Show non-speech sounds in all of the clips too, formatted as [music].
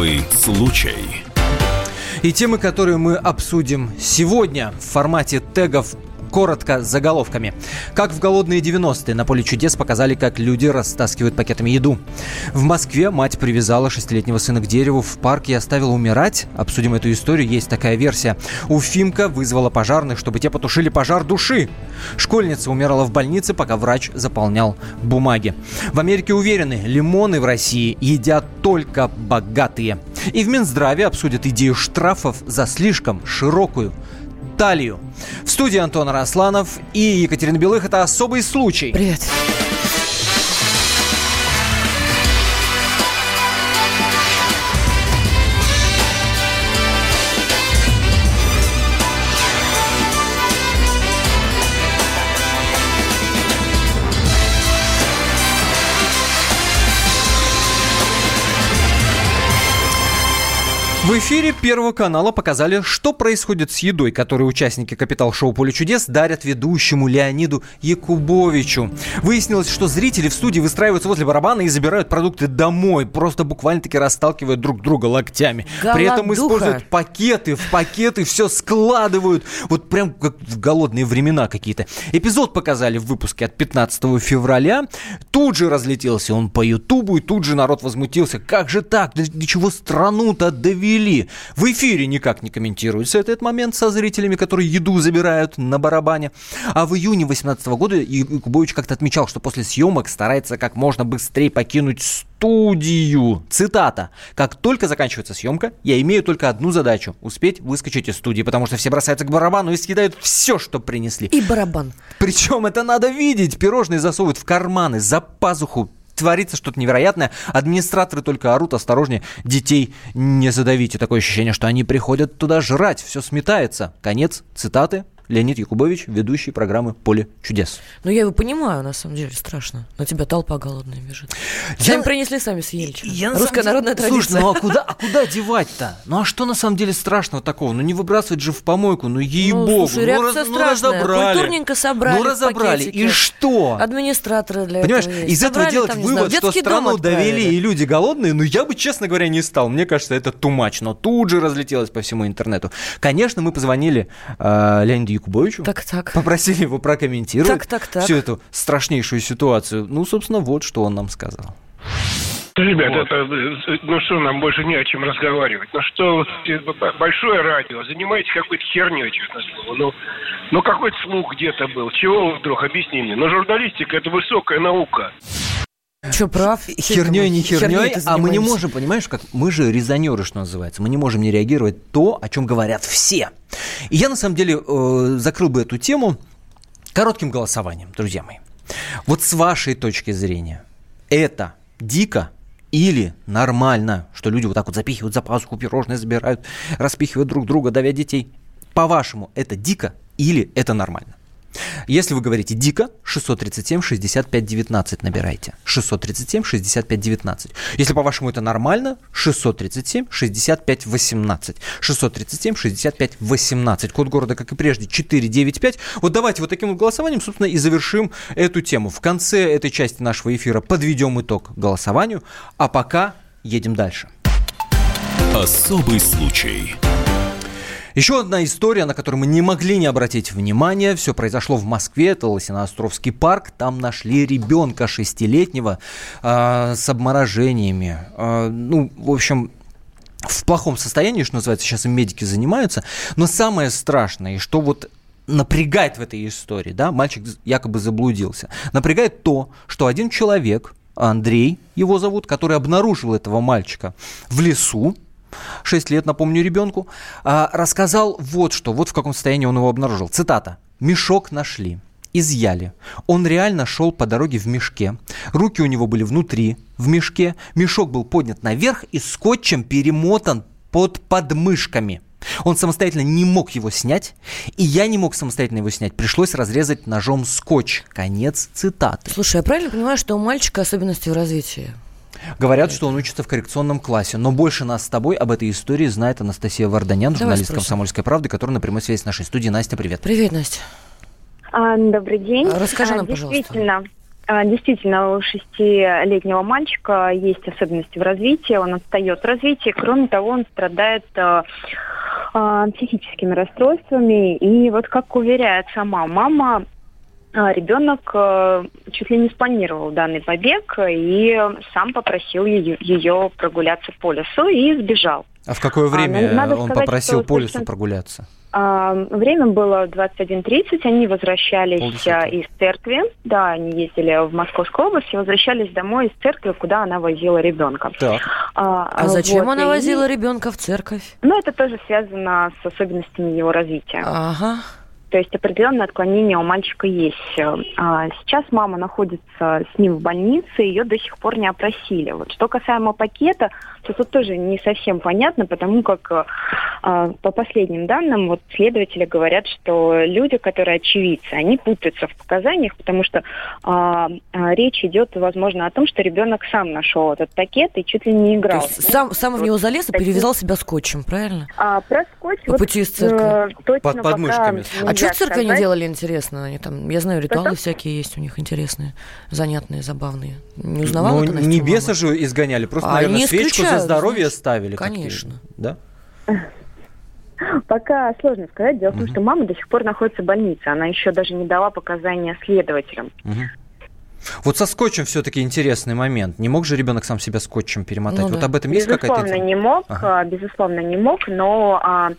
Особый случай. И темы, которые мы обсудим сегодня в формате тегов Коротко, заголовками. Как в голодные 90-е на поле чудес показали, как люди растаскивают пакетами еду. В Москве мать привязала шестилетнего сына к дереву в парке и оставила умирать. Обсудим эту историю, есть такая версия. Уфимка вызвала пожарных, чтобы те потушили пожар души. Школьница умирала в больнице, пока врач заполнял бумаги. В Америке уверены, лимоны в России едят только богатые. И в Минздраве обсудят идею штрафов за слишком широкую талию. В студии Антон Росланов и Екатерина Белых. Это особый случай. Привет. В эфире Первого канала показали, что происходит с едой, которую участники Капитал-шоу «Поле чудес» дарят ведущему Леониду Якубовичу. Выяснилось, что зрители в студии выстраиваются возле барабана и забирают продукты домой, просто буквально-таки расталкивают друг друга логтями. Голодуха. При этом используют пакеты, в пакеты все складывают. Вот прям как в голодные времена какие-то. Эпизод показали в выпуске от 15 февраля. Тут же разлетелся он по Ютубу, и тут же народ возмутился. Как же так? Для чего страну-то довели? В эфире никак не комментируется этот момент со зрителями, которые еду забирают на барабане. А в июне 2018 года Якубович как-то отмечал, что после съемок старается как можно быстрее покинуть студию. Цитата. «Как только заканчивается съемка, я имею только одну задачу – успеть выскочить из студии, потому что все бросаются к барабану и съедают все, что принесли». И барабан. Причем это надо видеть. Пирожные засовывают в карманы, за пазуху, творится что-то невероятное. Администраторы только орут, осторожнее, детей не задавите. Такое ощущение, что они приходят туда жрать, все сметается. Конец цитаты Леонид Якубович, ведущий программы «Поле чудес». Ну, я его понимаю, на самом деле, страшно. На тебя толпа голодная бежит. Я- Сами принесли, сами съели. Я на Русская самом народная деле- традиция. Слушай, ну а куда, а куда девать-то? Ну а что на самом деле страшного такого? Ну не выбрасывать же в помойку, ну ей-богу. слушай, реакция раз- ну, страшная. разобрали. Культурненько собрали Ну разобрали. И что? Администраторы для Понимаешь, этого из этого Собрали делать там, не знаю, вывод, что страну довели и люди голодные, ну я бы, честно говоря, не стал. Мне кажется, это тумач. Но тут же разлетелось по всему интернету. Конечно, мы позвонили э, Леониду Якубовичу. Так, так. Попросили его прокомментировать Так, так, так. всю эту страшнейшую ситуацию. Ну, собственно, вот что он нам сказал. Ребят, это, э, ну что, нам больше не о чем разговаривать. Ну что, э, большое радио, занимаетесь какой-то херней, честно слово. Ну, ну какой-то слух где-то был. Чего вы вдруг, объясни мне. Ну, журналистика – это высокая наука. Че, прав? Херней не херней, а мы не можем, понимаешь, как мы же резонеры, что называется, мы не можем не реагировать то, о чем говорят все. И я на самом деле э, закрыл бы эту тему коротким голосованием, друзья мои. Вот с вашей точки зрения, это дико или нормально, что люди вот так вот запихивают за пазуху, пирожные забирают, распихивают друг друга, давя детей? По-вашему, это дико или это нормально? Если вы говорите дико, 637 65 19 набирайте. 637 65 19. Если по-вашему это нормально, 637 65 18. 637 65 18. Код города, как и прежде, 495. Вот давайте вот таким вот голосованием, собственно, и завершим эту тему. В конце этой части нашего эфира подведем итог голосованию, а пока едем дальше. Особый случай. Еще одна история, на которую мы не могли не обратить внимания. Все произошло в Москве, это Лосиноостровский парк. Там нашли ребенка шестилетнего э, с обморожениями. Э, ну, в общем, в плохом состоянии, что называется, сейчас им медики занимаются. Но самое страшное, что вот напрягает в этой истории, да, мальчик якобы заблудился, напрягает то, что один человек, Андрей его зовут, который обнаружил этого мальчика в лесу, 6 лет, напомню, ребенку, а, рассказал вот что, вот в каком состоянии он его обнаружил. Цитата. «Мешок нашли, изъяли. Он реально шел по дороге в мешке. Руки у него были внутри, в мешке. Мешок был поднят наверх и скотчем перемотан под подмышками. Он самостоятельно не мог его снять, и я не мог самостоятельно его снять. Пришлось разрезать ножом скотч. Конец цитаты. Слушай, я правильно понимаю, что у мальчика особенности в развитии? Говорят, что он учится в коррекционном классе, но больше нас с тобой об этой истории знает Анастасия Варданян, Давай журналист спросим. «Комсомольской правды», которая на прямой связи с нашей студией. Настя, привет. Привет, Настя. А, Добрый день. А, расскажи А, нам, пожалуйста. Действительно, а, действительно, у шестилетнего мальчика есть особенности в развитии, он отстает в развитии. Кроме того, он страдает психическими расстройствами. И вот как уверяет сама мама, ребенок а, чуть ли не спланировал данный побег и сам попросил ее, ее прогуляться по лесу и сбежал. А в какое время а, он сказать, попросил по лесу прогуляться? А, время было 21.30, они возвращались Полдесятого. из церкви, да, они ездили в Московскую область и возвращались домой из церкви, куда она возила ребенка. Так. А, а зачем вот, она возила и... ребенка в церковь? Ну, это тоже связано с особенностями его развития. Ага. То есть определенное отклонение у мальчика есть. А, сейчас мама находится с ним в больнице, ее до сих пор не опросили. Вот что касаемо пакета, то тут тоже не совсем понятно, потому как а, по последним данным вот следователи говорят, что люди, которые очевидцы, они путаются в показаниях, потому что а, речь идет, возможно, о том, что ребенок сам нашел этот пакет и чуть ли не играл. То есть сам, сам вот в него залез и перевязал себя скотчем, правильно? А, про скотч... По вот, пути из церкви. Э, Под подмышками. А что в церкви они делали интересно? Они там, я знаю, ритуалы Потом... всякие есть у них интересные, занятные, забавные. Не узнавала Ну, не беса же изгоняли, просто, а наверное, свечку за здоровье знаешь, ставили. Конечно. Да? Пока сложно сказать. Дело в том, что мама до сих пор находится в больнице. Она еще даже не дала показания следователям. Вот со скотчем все-таки интересный момент. Не мог же ребенок сам себя скотчем перемотать? Ну, вот да. об этом есть какая-то Безусловно, не мог, ага. А, безусловно, не мог, но а,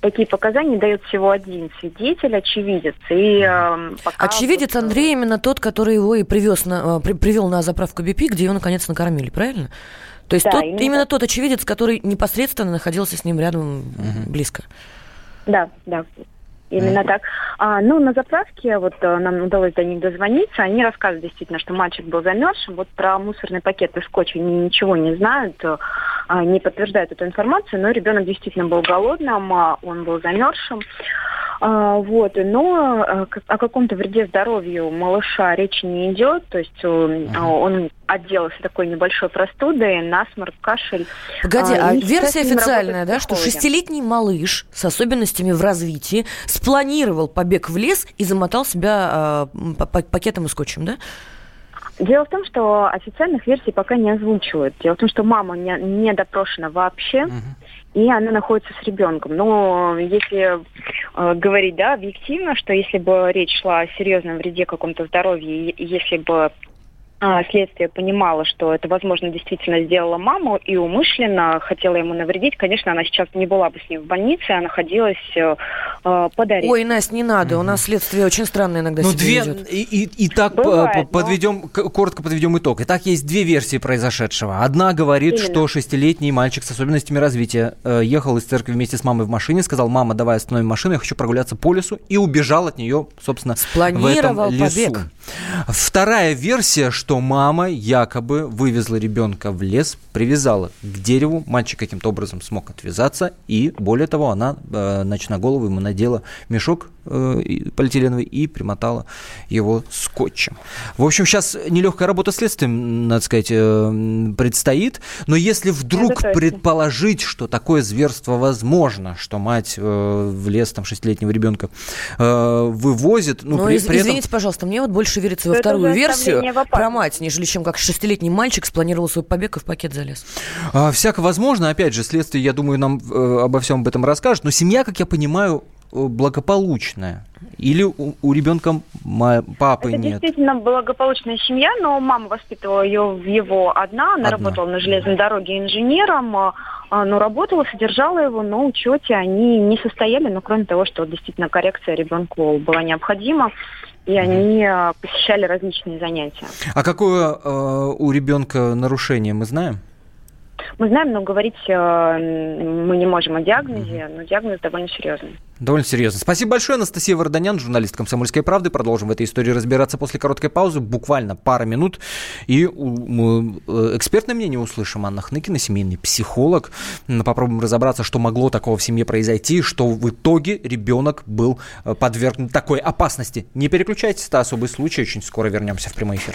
такие показания дает всего один свидетель, очевидец. И, а, пока очевидец вот, Андрей именно тот, который его и привез на, а, при, привел на заправку BP, где его наконец накормили, правильно? То есть да, тот, именно, именно тот очевидец, который непосредственно находился с ним рядом угу. близко. Да, да. Именно mm-hmm. так. А, ну, на заправке вот э, нам удалось до них дозвониться. Они рассказывают действительно, что мальчик был замерзшим. Вот про мусорный пакет и скотч они ничего не знают, э, а, не подтверждают эту информацию, но ребенок действительно был голодным, а он был замерзшим. А, вот, но э, о каком-то вреде здоровью малыша речи не идет, то есть он отделался такой небольшой простудой, насморк, кашель. Погоди, а, а версия официальная, да, что шестилетний малыш с особенностями в развитии спланировал побег в лес и замотал себя э, пакетом и скотчем, да? Дело в том, что официальных версий пока не озвучивают. Дело в том, что мама не, не допрошена вообще. Uh-huh и она находится с ребенком. Но если э, говорить да, объективно, что если бы речь шла о серьезном вреде каком-то здоровье, если бы следствие понимало, что это, возможно, действительно сделала маму и умышленно хотела ему навредить, конечно, она сейчас не была бы с ним в больнице, а находилась э, э под арестом. Ой, Настя, не надо, у нас следствие очень странное иногда Ну, две, и, и, и так Бывает, подведем, но... коротко подведем итог. Итак, есть две версии произошедшего. Одна говорит, Именно. что шестилетний мальчик с особенностями развития э, ехал из церкви вместе с мамой в машине, сказал, мама, давай остановим машину, я хочу прогуляться по лесу, и убежал от нее, собственно, в этом лесу. Побег. Вторая версия, что мама якобы вывезла ребенка в лес, привязала к дереву, мальчик каким-то образом смог отвязаться, и более того, она э, голову ему надела мешок полиэтиленовый и примотала его скотчем. В общем, сейчас нелегкая работа следствием, надо сказать, э, предстоит, но если вдруг предположить, что такое зверство возможно, что мать в лес там шестилетнего ребенка вывозит, ну, но при, из, при извините, этом... пожалуйста, мне вот больше верится во вторую версию про мать, нежели чем как шестилетний мальчик спланировал свой побег и в пакет залез. А, всяко возможно, опять же, следствие, я думаю, нам э, обо всем об этом расскажет, но семья, как я понимаю, э, благополучная? Или у, у ребенка папы Это нет? действительно благополучная семья, но мама воспитывала ее в его одна. Она одна. работала на железной дороге инженером, а, а, но работала, содержала его, но учете они не состояли, но кроме того, что действительно коррекция ребенку была необходима и они э, посещали различные занятия. А какое э, у ребенка нарушение, мы знаем? Мы знаем, но говорить э, мы не можем о диагнозе, но диагноз довольно серьезный. Довольно серьезно. Спасибо большое, Анастасия Варданян, журналист «Комсомольской правды». Продолжим в этой истории разбираться после короткой паузы, буквально пара минут. И мы э, экспертное мнение услышим. Анна Хныкина, семейный психолог. Попробуем разобраться, что могло такого в семье произойти, что в итоге ребенок был э, подвергнут такой опасности. Не переключайтесь, это особый случай. Очень скоро вернемся в прямой эфир.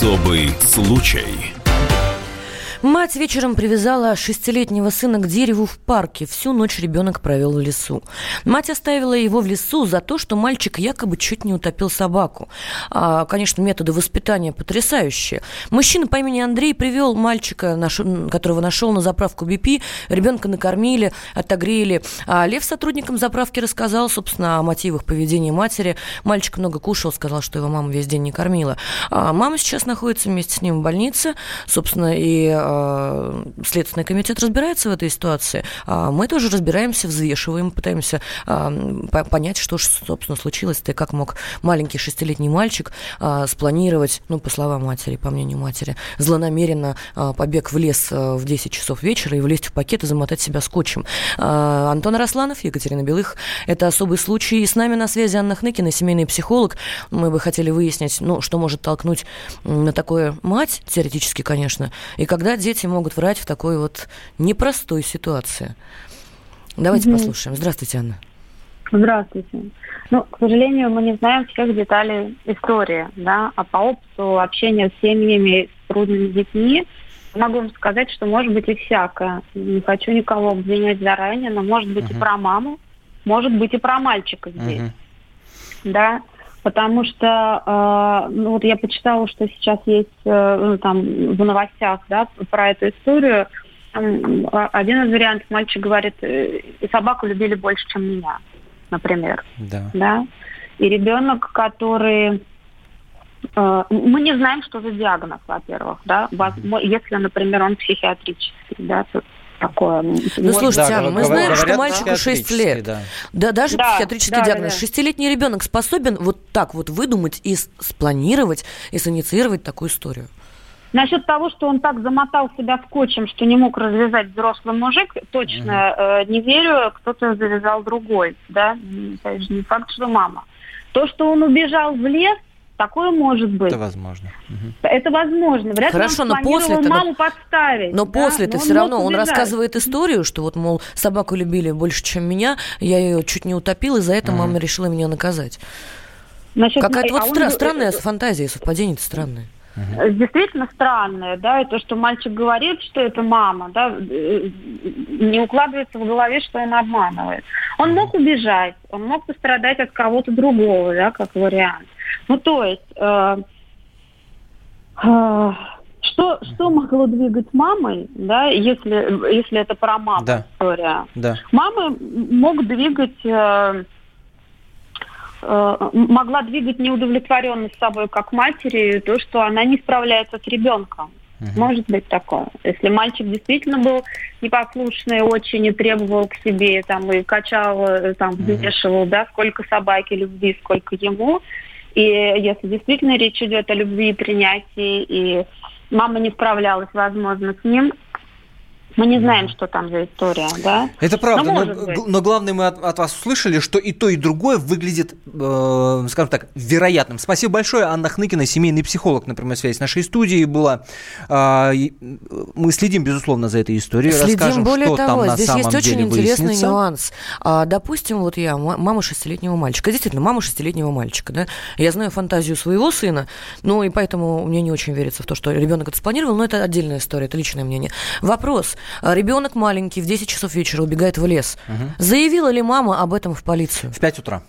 Особый случай. Мать вечером привязала шестилетнего сына к дереву в парке. Всю ночь ребенок провел в лесу. Мать оставила его в лесу за то, что мальчик якобы чуть не утопил собаку. А, конечно, методы воспитания потрясающие. Мужчина по имени Андрей привел мальчика, которого нашел на заправку BP. Ребенка накормили, отогрели. А Лев сотрудникам заправки рассказал, собственно, о мотивах поведения матери. Мальчик много кушал, сказал, что его мама весь день не кормила. А мама сейчас находится вместе с ним в больнице. Собственно, и а, Следственный комитет разбирается в этой ситуации, а мы тоже разбираемся, взвешиваем, пытаемся а, понять, что же, собственно, случилось-то, и как мог маленький шестилетний мальчик а, спланировать, ну, по словам матери, по мнению матери, злонамеренно побег в лес э, в 10 часов вечера и влезть в пакет и замотать себя скотчем. Антон Росланов, Екатерина Белых, это особый случай. И с нами на связи Анна Хныкина, семейный психолог. Мы бы хотели выяснить, ну, что может толкнуть на такое мать, теоретически, конечно, и когда дети могут врать в такой вот непростой ситуации. Давайте mm-hmm. послушаем. Здравствуйте, Анна. Здравствуйте. Ну, к сожалению, мы не знаем всех деталей истории, да, а по опыту общения с семьями с трудными детьми могу вам сказать, что может быть и всякое. Не хочу никого обвинять заранее, но может быть uh-huh. и про маму, может быть и про мальчика здесь. Uh-huh. Да, потому что, э, ну вот я почитала, что сейчас есть э, ну, там в новостях, да, про эту историю. Там, один из вариантов, мальчик говорит, э, собаку любили больше, чем меня, например. Да. да? И ребенок, который... Э, мы не знаем, что за диагноз, во-первых, да. Если, например, он психиатрический, да, то такое. Ну, слушайте, да, мы знаем, что мальчику 6 лет. Да, да даже да, психиатрический да, диагноз. Шестилетний да. ребенок способен вот так вот выдумать и спланировать, и синициировать такую историю. Насчет того, что он так замотал себя скотчем, что не мог развязать взрослый мужик, точно mm-hmm. э, не верю, кто-то завязал другой, да, опять же, не факт, что мама. То, что он убежал в лес, Такое может быть. Это возможно. Это возможно. Вряд Хорошо, ли он но после этого... маму подставить. Но да? после это все равно он рассказывает историю, что вот, мол, собаку любили больше, чем меня, я ее чуть не утопил, и за это mm. мама решила меня наказать. Какая-то вот а стра- он... странная фантазия, совпадение-то странное. Угу. Действительно странное, да, и то, что мальчик говорит, что это мама, да, э, не укладывается в голове, что он обманывает. Он мог убежать, он мог пострадать от кого-то другого, да, как вариант. Ну, то есть, э, э, что, что могло двигать мамой, да, если, если это про маму да. история? Да. Мамы мог двигать... Э, э, могла двигать неудовлетворенность собой как матери, то, что она не справляется с ребенком. Угу. Может быть такое. Если мальчик действительно был непослушный, очень и требовал к себе, там, и качал, э, там, взвешивал, угу. да, сколько собаке любви, сколько ему, и если действительно речь идет о любви и принятии, и мама не справлялась, возможно, с ним, мы не знаем, что там за история, да? Это правда, но, но, но главное мы от, от вас услышали, что и то, и другое выглядит, э, скажем так, вероятным. Спасибо большое. Анна Хныкина, семейный психолог на прямой связи с нашей студией была. Э, мы следим, безусловно, за этой историей. Следим, Расскажем, более что того, там на здесь самом есть очень интересный выяснится. нюанс. А, допустим, вот я, мама шестилетнего мальчика. Действительно, мама шестилетнего мальчика, да? Я знаю фантазию своего сына, ну и поэтому мне не очень верится в то, что ребенок это спланировал, но это отдельная история, это личное мнение. Вопрос. А ребенок маленький в 10 часов вечера убегает в лес. Угу. Заявила ли мама об этом в полицию? В 5 утра.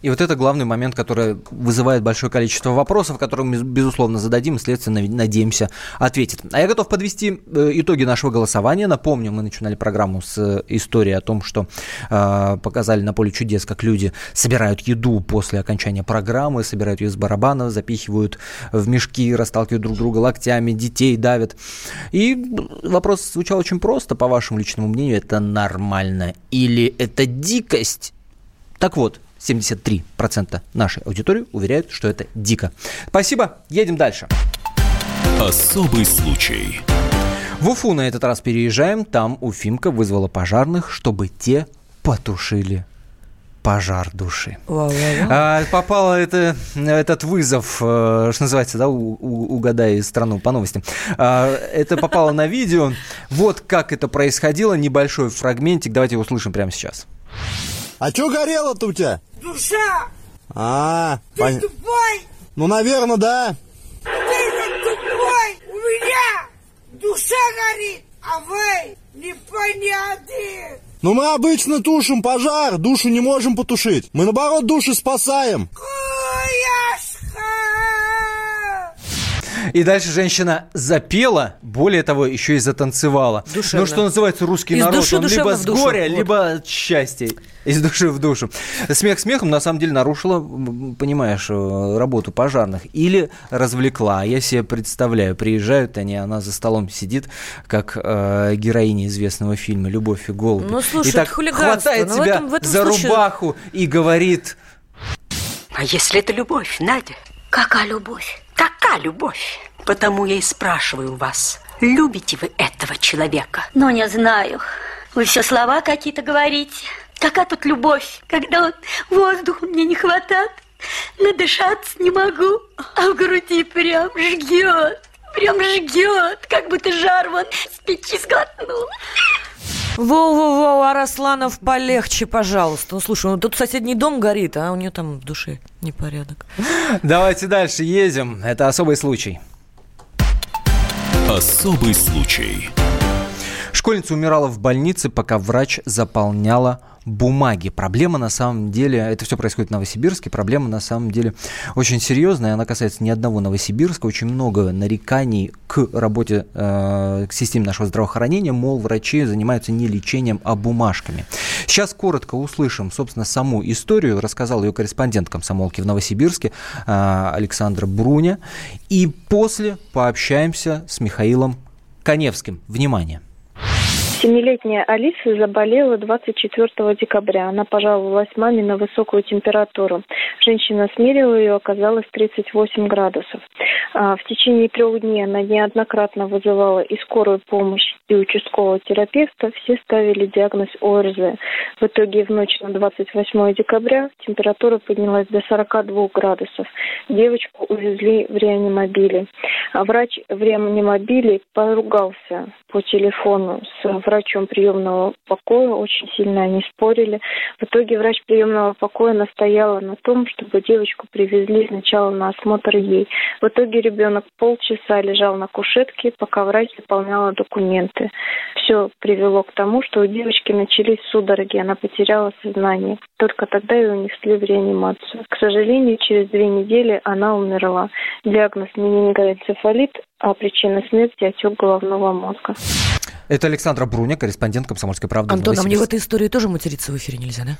И вот это главный момент, который вызывает большое количество вопросов, которые мы, безусловно, зададим, и следствие, надеемся, ответит. А я готов подвести э, итоги нашего голосования. Напомню, мы начинали программу с э, истории о том, что э, показали на поле чудес, как люди собирают еду после окончания программы, собирают ее с барабана, запихивают в мешки, расталкивают друг друга локтями, детей давят. И вопрос звучал очень просто, по вашему личному мнению, это нормально или это дикость? Так вот, 73% нашей аудитории уверяют, что это дико. Спасибо, едем дальше. Особый случай. В Уфу на этот раз переезжаем. Там Уфимка вызвала пожарных, чтобы те потушили пожар души. А, попало это, этот вызов, э, что называется, да, у, у, угадай страну по новости. А, это попало на видео. Вот как это происходило, небольшой фрагментик. Давайте услышим прямо сейчас. А что горело-то у тебя? Душа! А, Ты пон... тупой! Ну, наверное, да. Ты тупой! У меня душа горит, а вы непонятные! Ну мы обычно тушим пожар, душу не можем потушить. Мы наоборот души спасаем. И дальше женщина запела, более того, еще и затанцевала. Душевно. Ну, что называется, русский Из народ, души он либо с душу, горя, вот. либо от счастья. Из души в душу. Смех смехом, на самом деле, нарушила, понимаешь, э, работу пожарных. Или развлекла. Я себе представляю, приезжают они, она за столом сидит, как э, героиня известного фильма «Любовь и голуби». Ну, слушай, и так это хулиганство. хватает Но в тебя этом- в этом за случае- рубаху и говорит... А если это любовь, Надя? Какая любовь? Какая любовь? Потому я и спрашиваю вас, любите вы этого человека? Ну, не знаю. Вы все слова какие-то говорите. Какая тут любовь, когда вот воздуха мне не хватает, надышаться не могу, а в груди прям жгет, прям жгет, как будто жар вон с печи сглотнул. Воу-воу-воу, Арасланов, полегче, пожалуйста. Ну, слушай, ну, тут соседний дом горит, а у нее там в душе непорядок. Давайте дальше едем. Это особый случай. Особый случай. Школьница умирала в больнице, пока врач заполняла бумаги. Проблема на самом деле, это все происходит в Новосибирске, проблема на самом деле очень серьезная, она касается не одного Новосибирска, очень много нареканий к работе, э, к системе нашего здравоохранения, мол, врачи занимаются не лечением, а бумажками. Сейчас коротко услышим, собственно, саму историю, рассказал ее корреспондент комсомолки в Новосибирске э, Александра Бруня, и после пообщаемся с Михаилом Коневским. Внимание! Семилетняя Алиса заболела 24 декабря. Она пожаловалась маме на высокую температуру. Женщина смерила ее, оказалось 38 градусов. А, В течение трех дней она неоднократно вызывала и скорую помощь, и участкового терапевта. Все ставили диагноз ОРЗ. В итоге в ночь на 28 декабря температура поднялась до 42 градусов. Девочку увезли в реанимобиле. А врач в реанимобиле поругался по телефону с врачом приемного покоя. Очень сильно они спорили. В итоге врач приемного покоя настояла на том, чтобы девочку привезли сначала на осмотр ей. В итоге ребенок полчаса лежал на кушетке, пока врач заполняла документы. Все привело к тому, что у девочки начались судороги, она потеряла сознание. Только тогда ее унесли в реанимацию. К сожалению, через две недели она умерла. Диагноз менингоэнцефалит, а причина смерти отек головного мозга. Это Александра Бруня, корреспондент «Комсомольской правды» Антон, а мне в этой истории тоже материться в эфире нельзя, да?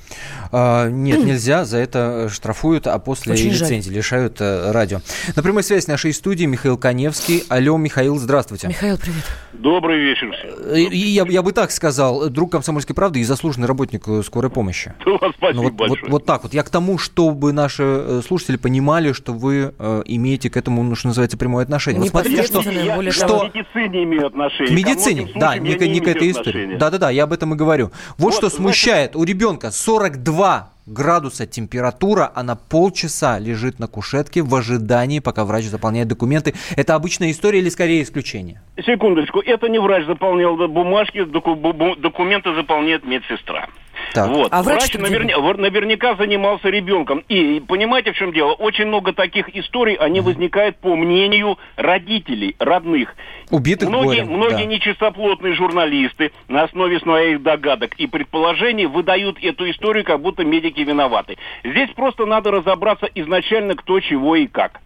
А, нет, [clears throat] нельзя, за это штрафуют, а после Очень жаль. лицензии лишают э, радио. На прямой связи с нашей студии Михаил Коневский. Алло, Михаил, здравствуйте. Михаил, привет. Добрый вечер всем. Э, и я, я бы так сказал, друг «Комсомольской правды» и заслуженный работник э, скорой помощи. Ну, спасибо Ну, вот, вот, большое. вот так вот. Я к тому, чтобы наши э, слушатели понимали, что вы э, имеете к этому, ну, что называется, прямое отношение. Вот смотрите, что, я того- к медицине имею отношение. К медицине, да, не, не не к этой истории. Да-да-да, я об этом и говорю. Вот, Вот, что значит- смущает. У ребенка 42 градуса температура, она полчаса лежит на кушетке в ожидании, пока врач заполняет документы. Это обычная история или скорее исключение? Секундочку, это не врач заполнял бумажки, доку- бу- бу- документы заполняет медсестра. Так. Вот. А врач наверня- наверняка занимался ребенком. И понимаете, в чем дело? Очень много таких историй, они возникают по мнению родителей, родных. Убитых многие, горем, многие да. нечистоплотные журналисты на основе своих догадок и предположений выдают эту историю, как будто медики виноваты. Здесь просто надо разобраться изначально, кто, чего и как.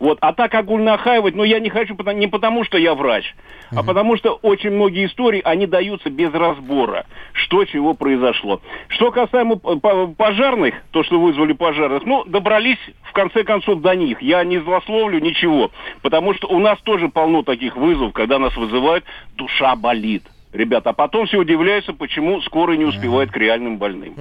Вот. А так огульнохаивать, но я не хочу, не потому, что я врач, а потому что очень многие истории, они даются без разбора, что чего произошло. Что касаемо пожарных, то, что вызвали пожарных, ну, добрались в конце концов до них. Я не злословлю ничего, потому что у нас тоже полно таких вызовов, когда нас вызывают, душа болит. Ребята, а потом все удивляются, почему скорый не успевает к реальным больным.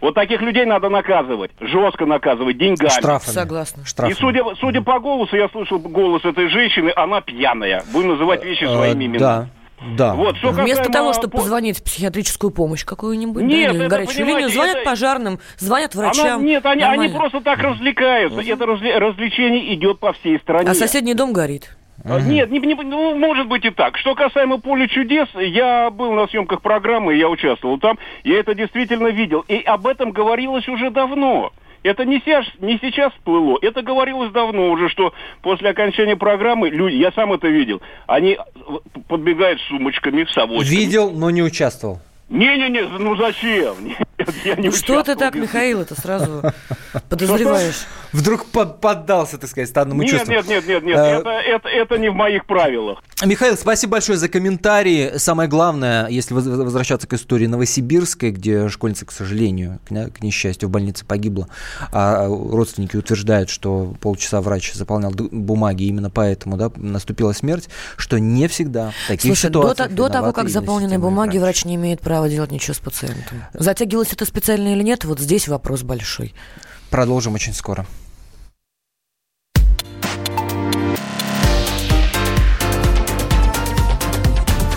Вот таких людей надо наказывать, жестко наказывать, деньгами. Штрафами. Согласна. Штрафами. И судя, судя по голосу, я слышал голос этой женщины, она пьяная. Будем называть вещи своими Э, именами. Да, да. Вот, что Вместо того, чтобы по- позвонить в психиатрическую помощь какую-нибудь, да, Нет, или это, горячую линию, звонят это- пожарным, звонят Она- врачам. нет, они, они просто так развлекаются. Это развлечение идет по всей стране. А соседний дом горит. А, Нет, не, не- ну, может быть и так. Что касаемо поля чудес, я был на съемках программы, я участвовал там, я это действительно видел. И об этом говорилось уже давно. Это не сейчас, не сейчас всплыло, это говорилось давно уже, что после окончания программы люди, я сам это видел, они э, подбегают с сумочками, с авоськами. Видел, но не участвовал. Не-не-не, ну зачем? [laughs] Нет, я не что ты так, Михаил, это сразу [laughs] подозреваешь? Вдруг под- поддался, так сказать, странному Нет, чувству. нет, нет, нет, нет, Э, это, это, это не в моих правилах. Михаил, спасибо большое за комментарии. Самое главное, если воз- возвращаться к истории Новосибирской, где школьница, к сожалению, к, не- к несчастью, в больнице погибла, а родственники утверждают, что полчаса врач заполнял бумаги, именно поэтому да, наступила смерть, что не всегда в таких Слушай, до, ситуациях до того, виноваты как системный бумаги, врач. врач не имеет права делать ничего с пациентом. Затягивалось это специально или нет, вот здесь вопрос большой. Продолжим очень скоро.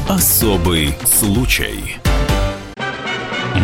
Особый случай.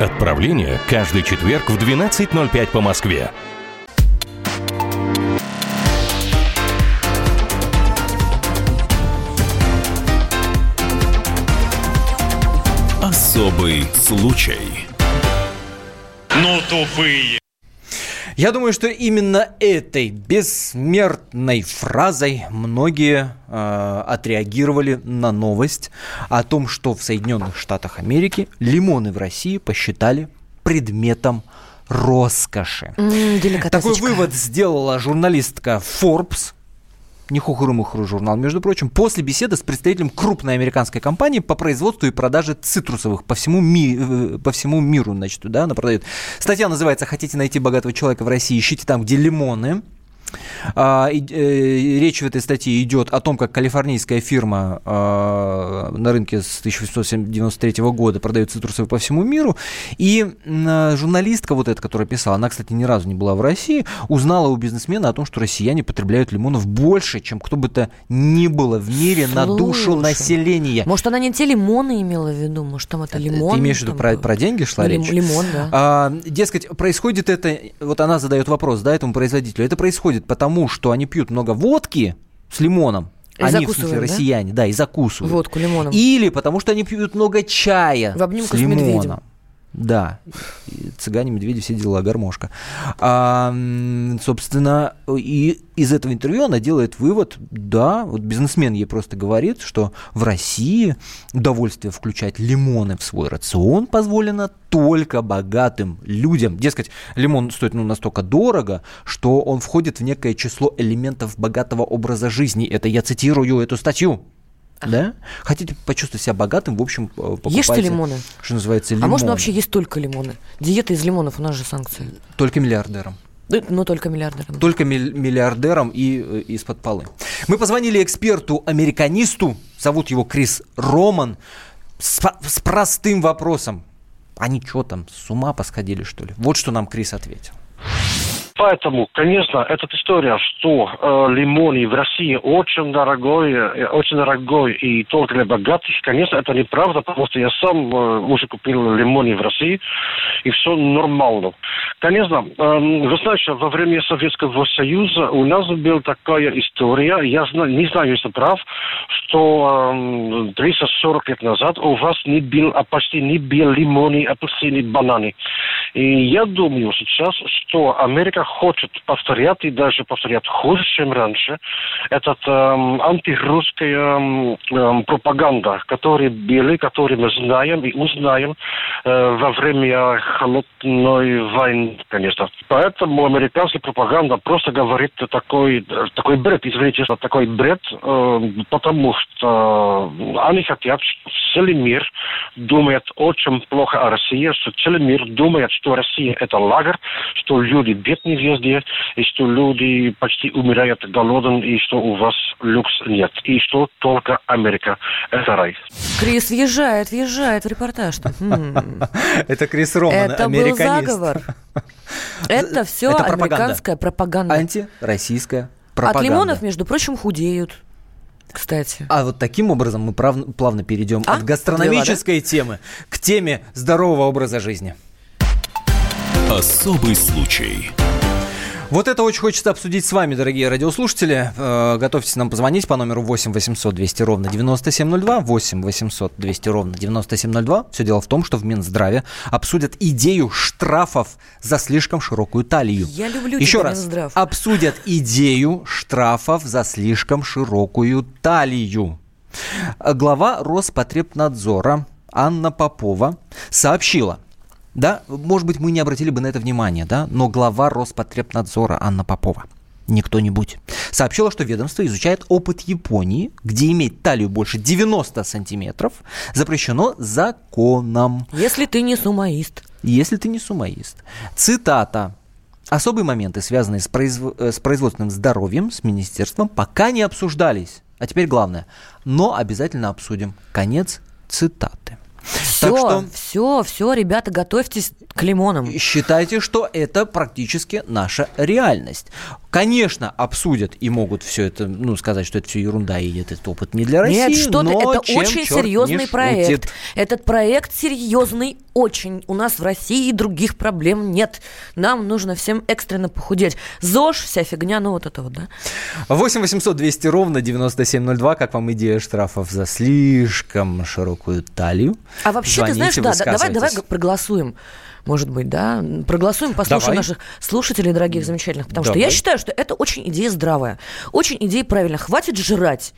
Отправление каждый четверг в 12.05 по Москве. Особый случай. Ну, тупые. Я думаю, что именно этой бессмертной фразой многие э, отреагировали на новость о том, что в Соединенных Штатах Америки лимоны в России посчитали предметом роскоши. Такой вывод сделала журналистка Forbes, не хухры-мухры журнал, между прочим, после беседы с представителем крупной американской компании по производству и продаже цитрусовых по всему, ми- э, по всему миру, значит, да, она продает. Статья называется «Хотите найти богатого человека в России? Ищите там, где лимоны». А, и, э, речь в этой статье идет о том, как калифорнийская фирма а, на рынке с 1893 года продает цитрусовые по всему миру. И м, журналистка вот эта, которая писала, она, кстати, ни разу не была в России, узнала у бизнесмена о том, что россияне потребляют лимонов больше, чем кто бы то ни было в мире на душу Слушай, населения. Может, она не те лимоны имела в виду, может, там это лимон. Ты имеешь в виду про, был. про деньги шла Ну, речь? Лимон, да. А, дескать, происходит это, вот она задает вопрос, да, этому производителю. Это происходит потому, что они пьют много водки с лимоном. И они, в смысле, да? россияне, да, и закусывают. Водку лимоном. Или потому, что они пьют много чая В обнимку с с лимоном. медведем. Да, цыгане, медведи, все дела, гармошка. А, собственно, и из этого интервью она делает вывод, да, вот бизнесмен ей просто говорит, что в России удовольствие включать лимоны в свой рацион позволено только богатым людям. Дескать, лимон стоит ну, настолько дорого, что он входит в некое число элементов богатого образа жизни. Это я цитирую эту статью. Да? Хотите почувствовать себя богатым, в общем, э, покупайте, Ешьте лимоны. Что называется, А лимон. можно вообще есть только лимоны? Диета из лимонов, у нас же санкции. Только миллиардерам. Но только миллиардерам. Только миллиардерам и э, из-под полы. Мы позвонили эксперту-американисту, зовут его Крис Роман, с, с простым вопросом. Они что там, с ума посходили, что ли? Вот что нам Крис ответил. Поэтому, конечно, эта история, что э, лимоны в России очень дорогой, э, очень дорогой и только для богатых, конечно, это неправда, потому что я сам э, уже купил лимоны в России, и все нормально. Конечно, э, вы знаете, во время Советского Союза у нас была такая история, я знаю, не знаю, если прав, что э, 30-40 лет назад у вас не был, а почти не было лимоны, апельсины, бананы. И я думаю сейчас, что Америка хочет повторять и даже повторять хуже, чем раньше. Этот эм, антирусская эм, эм, пропаганда, которые были, которые мы знаем и узнаем э, во время холодной войны, конечно. Поэтому американская пропаганда просто говорит такой, такой бред, извините, такой бред, э, потому что они хотят, что целый мир думает очень плохо о России, что целый мир думает, что Россия это лагерь, что люди бедные везде, и что люди почти умирают голодом, и что у вас люкс нет, и что только Америка это рай. Крис въезжает, въезжает в репортаж. [laughs] Это Крис Роман, Это был заговор. [laughs] Это все американская пропаганда. Антироссийская пропаганда. От лимонов, между прочим, худеют. Кстати. А вот таким образом мы прав, плавно перейдем а? от гастрономической Подвела, да? темы к теме здорового образа жизни. Особый случай. Вот это очень хочется обсудить с вами, дорогие радиослушатели. Э, готовьтесь нам позвонить по номеру 8 800 200 ровно 9702. 8 800 200 ровно 9702. Все дело в том, что в Минздраве обсудят идею штрафов за слишком широкую талию. Я люблю Еще раз. Минздрав. Обсудят идею штрафов за слишком широкую талию. Глава Роспотребнадзора Анна Попова сообщила, да, может быть, мы не обратили бы на это внимание, да, но глава Роспотребнадзора Анна Попова не кто-нибудь, сообщила, что ведомство изучает опыт Японии, где иметь талию больше 90 сантиметров запрещено законом. Если ты не сумоист. Если ты не сумоист. Цитата. Особые моменты, связанные с, произв... Э, с производственным здоровьем, с министерством, пока не обсуждались. А теперь главное. Но обязательно обсудим. Конец цитаты. Все, что... все, все, ребята, готовьтесь к лимонам. Считайте, что это практически наша реальность. Конечно, обсудят и могут все это, ну, сказать, что это все ерунда и этот опыт не для России. Нет, что ты, это очень серьезный проект. шутит. Этот проект серьезный очень. У нас в России других проблем нет. Нам нужно всем экстренно похудеть. ЗОЖ, вся фигня, ну вот это вот, да. 8 800 200 ровно 9702. Как вам идея штрафов за слишком широкую талию? А вообще, ты знаешь, Звоните, да, да, давай, давай проголосуем. Может быть, да? Проголосуем, послушаем Давай. наших слушателей дорогих, замечательных. Потому что я Давай. считаю, что это очень идея здравая. Очень идея правильная. Хватит жрать.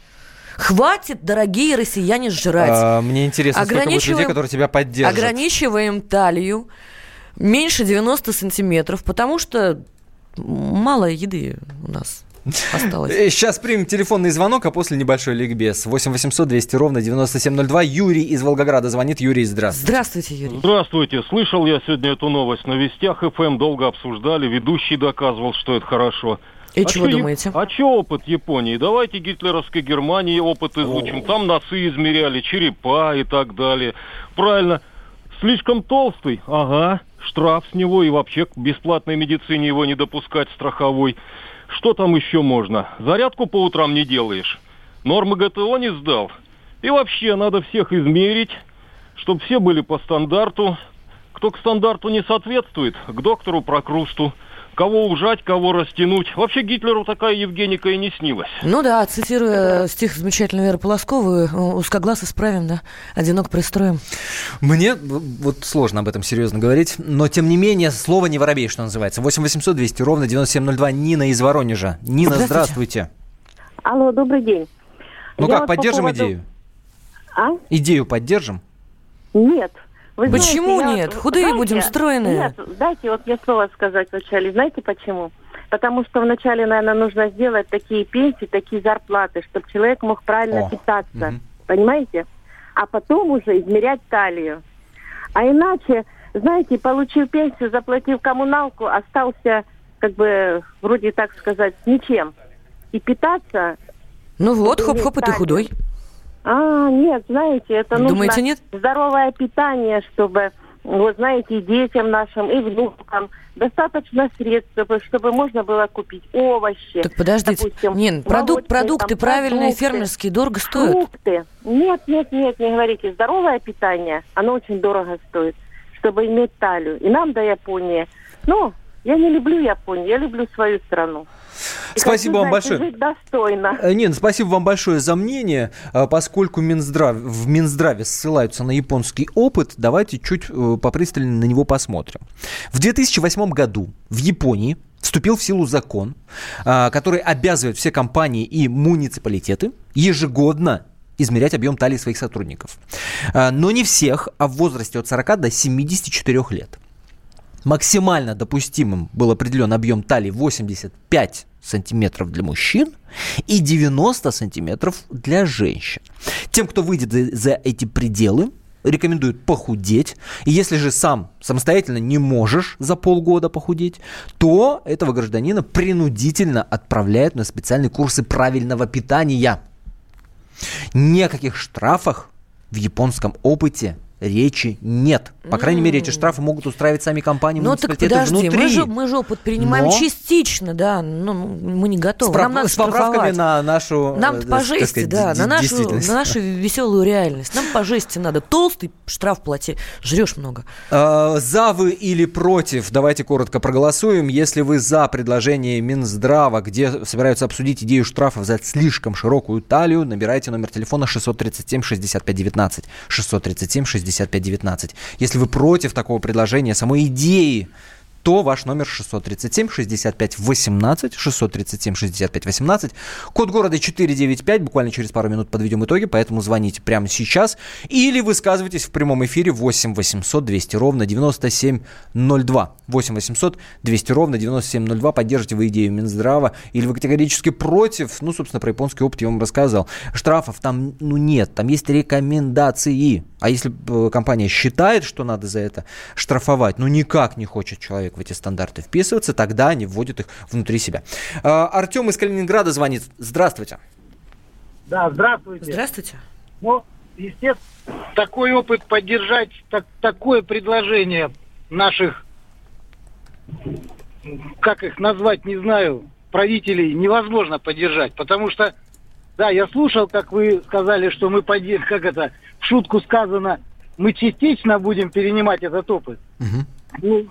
Хватит, дорогие россияне, жрать. А, Мне интересно, сколько будет людей, которые тебя поддержат. Ограничиваем талию меньше 90 сантиметров, потому что мало еды у нас осталось. Э, Сейчас примем телефонный звонок, а после небольшой ликбез. 8 800 200 ровно 9702. Юрий из Волгограда звонит. Юрий, здравствуйте. Здравствуйте, Юрий. Здравствуйте. Слышал я сегодня эту новость на Вестях ФМ, долго обсуждали, ведущий доказывал, что это хорошо. И а чего чё думаете? А что опыт Японии? Давайте гитлеровской Германии опыт изучим. Там носы измеряли, черепа и так далее. Правильно. Слишком толстый? Ага. Штраф с него и вообще к бесплатной медицине его не допускать страховой. Что там еще можно? Зарядку по утрам не делаешь? Нормы ГТО не сдал? И вообще надо всех измерить, чтобы все были по стандарту. Кто к стандарту не соответствует, к доктору прокрусту. Кого ужать, кого растянуть. Вообще Гитлеру такая Евгеника и не снилась. Ну да, цитируя стих замечательной Веры Полосковой, узкоглаз исправим, да, одинок пристроим. Мне вот сложно об этом серьезно говорить, но тем не менее, слово не воробей, что называется. 8 800 200 ровно 9702. Нина из Воронежа. Нина, здравствуйте. Алло, добрый день. Ну Я как, вот по поддержим поводу- идею? А? Идею поддержим? Нет. Вы Почему знаете, я- нет? Худые знаете, будем, стройные. Нет, дайте вот мне слово сказать вначале. Знаете почему? Потому что вначале, наверное, нужно сделать такие пенсии, такие зарплаты, чтобы человек мог правильно О, питаться. Понимаете? А потом уже измерять талию. А иначе, знаете, получил пенсию, заплатил коммуналку, остался, как бы, вроде так сказать, ничем. И питаться... Ну вот, хоп-хоп, и ты худой. А, нет, знаете, это нужно Думаете, нет? здоровое питание, чтобы, вот знаете, и детям нашим, и внукам достаточно средств, чтобы, чтобы можно было купить овощи. Так подождите. допустим, Нет, продукт, продукты там правильные, продукты, фермерские, дорого стоят. Фрукты. Нет, нет, нет, не говорите. Здоровое питание, оно очень дорого стоит, чтобы иметь талию. И нам до Японии. Ну, я не люблю Японию, я люблю свою страну. И Спасибо хочу, вам большое. Жить достойно. Э, Нин, спасибо вам большое за мнение. А, Поскольку Минздрав, в Минздраве ссылаются на японский опыт, давайте чуть э, попристальнее на него посмотрим. В 2008 году в Японии вступил в силу закон, который обязывает все компании и муниципалитеты ежегодно измерять объем талии своих сотрудников. Но не всех, а в возрасте от 40 до 74 лет. Максимально допустимым был определен объем талии 85 сантиметров для мужчин и 90 сантиметров для женщин. Тем, кто выйдет за, за эти пределы, рекомендуют похудеть. И если же сам самостоятельно не можешь за полгода похудеть, то этого гражданина принудительно отправляют на специальные курсы правильного питания. Ни о каких штрафах в японском опыте речи нет. По крайней мере, эти штрафы могут устраивать сами компании, Ну так подожди, внутри. мы же, мы же опыт принимаем Но... частично, да, ну, мы не готовы. С, Нам надо с поправками на нашу... Нам э, по жести, да, на нашу, на нашу веселую реальность. Нам по жести надо. Толстый, штраф плати, жрешь много. Э, За вы или против? Давайте коротко проголосуем. Если вы за предложение Минздрава, где собираются обсудить идею штрафов за слишком широкую талию, набирайте номер телефона 637-6519. 637-6519. Если вы против такого предложения, самой идеи, то ваш номер 637-65-18, 637-65-18, код города 495, буквально через пару минут подведем итоги, поэтому звоните прямо сейчас, или высказывайтесь в прямом эфире 8 800 200 ровно 9702, 8 800 200 ровно 9702, поддержите вы идею Минздрава, или вы категорически против, ну, собственно, про японский опыт я вам рассказал, штрафов там, ну, нет, там есть рекомендации, а если э, компания считает, что надо за это штрафовать, ну, никак не хочет человек в эти стандарты вписываться, тогда они вводят их внутри себя. А, Артем из Калининграда звонит. Здравствуйте. Да, здравствуйте. Здравствуйте. Ну, естественно, такой опыт поддержать, так, такое предложение наших, как их назвать, не знаю, правителей невозможно поддержать, потому что, да, я слушал, как вы сказали, что мы поддержим, как это, в шутку сказано, мы частично будем перенимать этот опыт. Ну,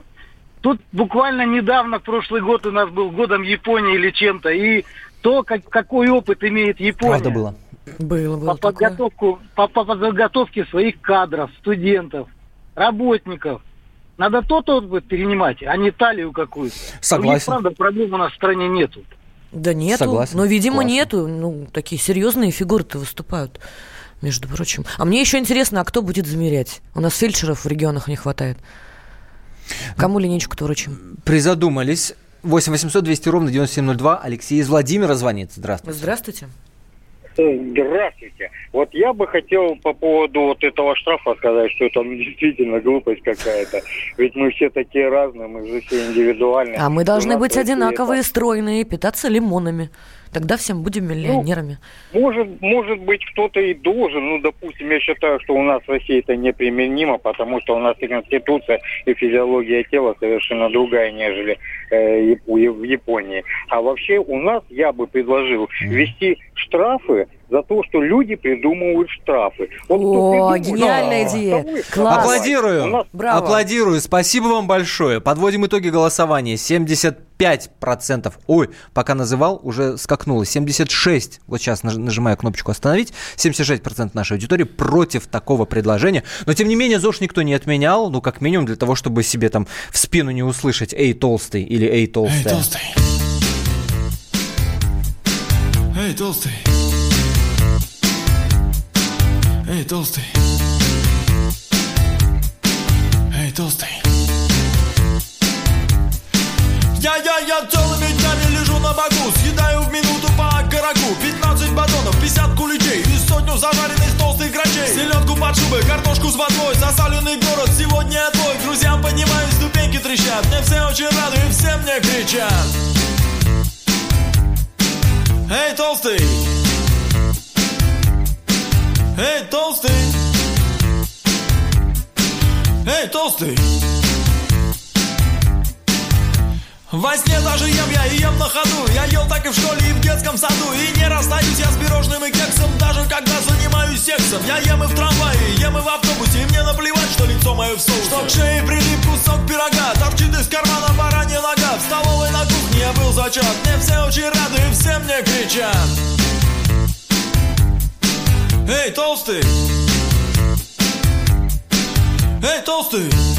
тут буквально недавно, в прошлый год у нас был годом Японии или чем-то, и то, как, какой опыт имеет Япония. Правда было. Было, было по, подготовку, по, по подготовке своих кадров, студентов, работников. Надо тот опыт перенимать, а не талию какую-то. Согласен. Других, правда, проблем у нас в стране нету. Да нету. Согласен. Но, видимо, Классно. нету. Ну, такие серьезные фигуры-то выступают, между прочим. А мне еще интересно, а кто будет замерять? У нас фельдшеров в регионах не хватает. Кому линейку-то вручим? Призадумались. 8 800 200 ровно 9702. Алексей из Владимира звонит. Здравствуйте. Здравствуйте. Здравствуйте. Вот я бы хотел по поводу вот этого штрафа сказать, что это ну, действительно глупость какая-то. Ведь мы все такие разные, мы же все индивидуальные. А мы должны быть одинаковые, это- стройные, питаться лимонами. Тогда всем будем миллионерами. Может, может быть, кто-то и должен. Ну, допустим, я считаю, что у нас в России это неприменимо, потому что у нас и конституция, и физиология тела совершенно другая, нежели э, в Японии. А вообще у нас я бы предложил ввести штрафы за то, что люди придумывают штрафы. Вот О, гениальная да, идея. Класс. Аплодирую. Нас Браво. Аплодирую. Спасибо вам большое. Подводим итоги голосования. 75%. Ой, пока называл, уже скакнуло. 76. Вот сейчас наж- нажимаю кнопочку «Остановить». 76% нашей аудитории против такого предложения. Но, тем не менее, ЗОЖ никто не отменял. Ну, как минимум, для того, чтобы себе там в спину не услышать «Эй, толстый» или «Эй, толстая». Эй, толстый. Эй, толстый. Эй, толстый. Я-я-я целыми днями лежу на боку Съедаю в минуту по окороку. 15 батонов, 50 куличей И сотню зажаренных толстых грачей. Селедку под шубой, картошку с водой. Засаленный город, сегодня я твой. Друзьям поднимаюсь, ступеньки трещат. Мне все очень рады и все мне кричат Эй, толстый! Эй, толстый! Эй, толстый! Во сне даже ем я и ем на ходу. Я ел так и в школе, и в детском саду. И не расстаюсь я с пирожным и кексом Даже когда занимаюсь сексом. Я ем и в трамвае, ем и в автобусе. И мне наплевать, что лицо мое в соусе. Что к шее прилип кусок пирога Торчит из кармана баранья нога. В столовой на кухне я был зачат. Мне все очень рады и все мне кричат. Эй, толстый! Эй, толстый!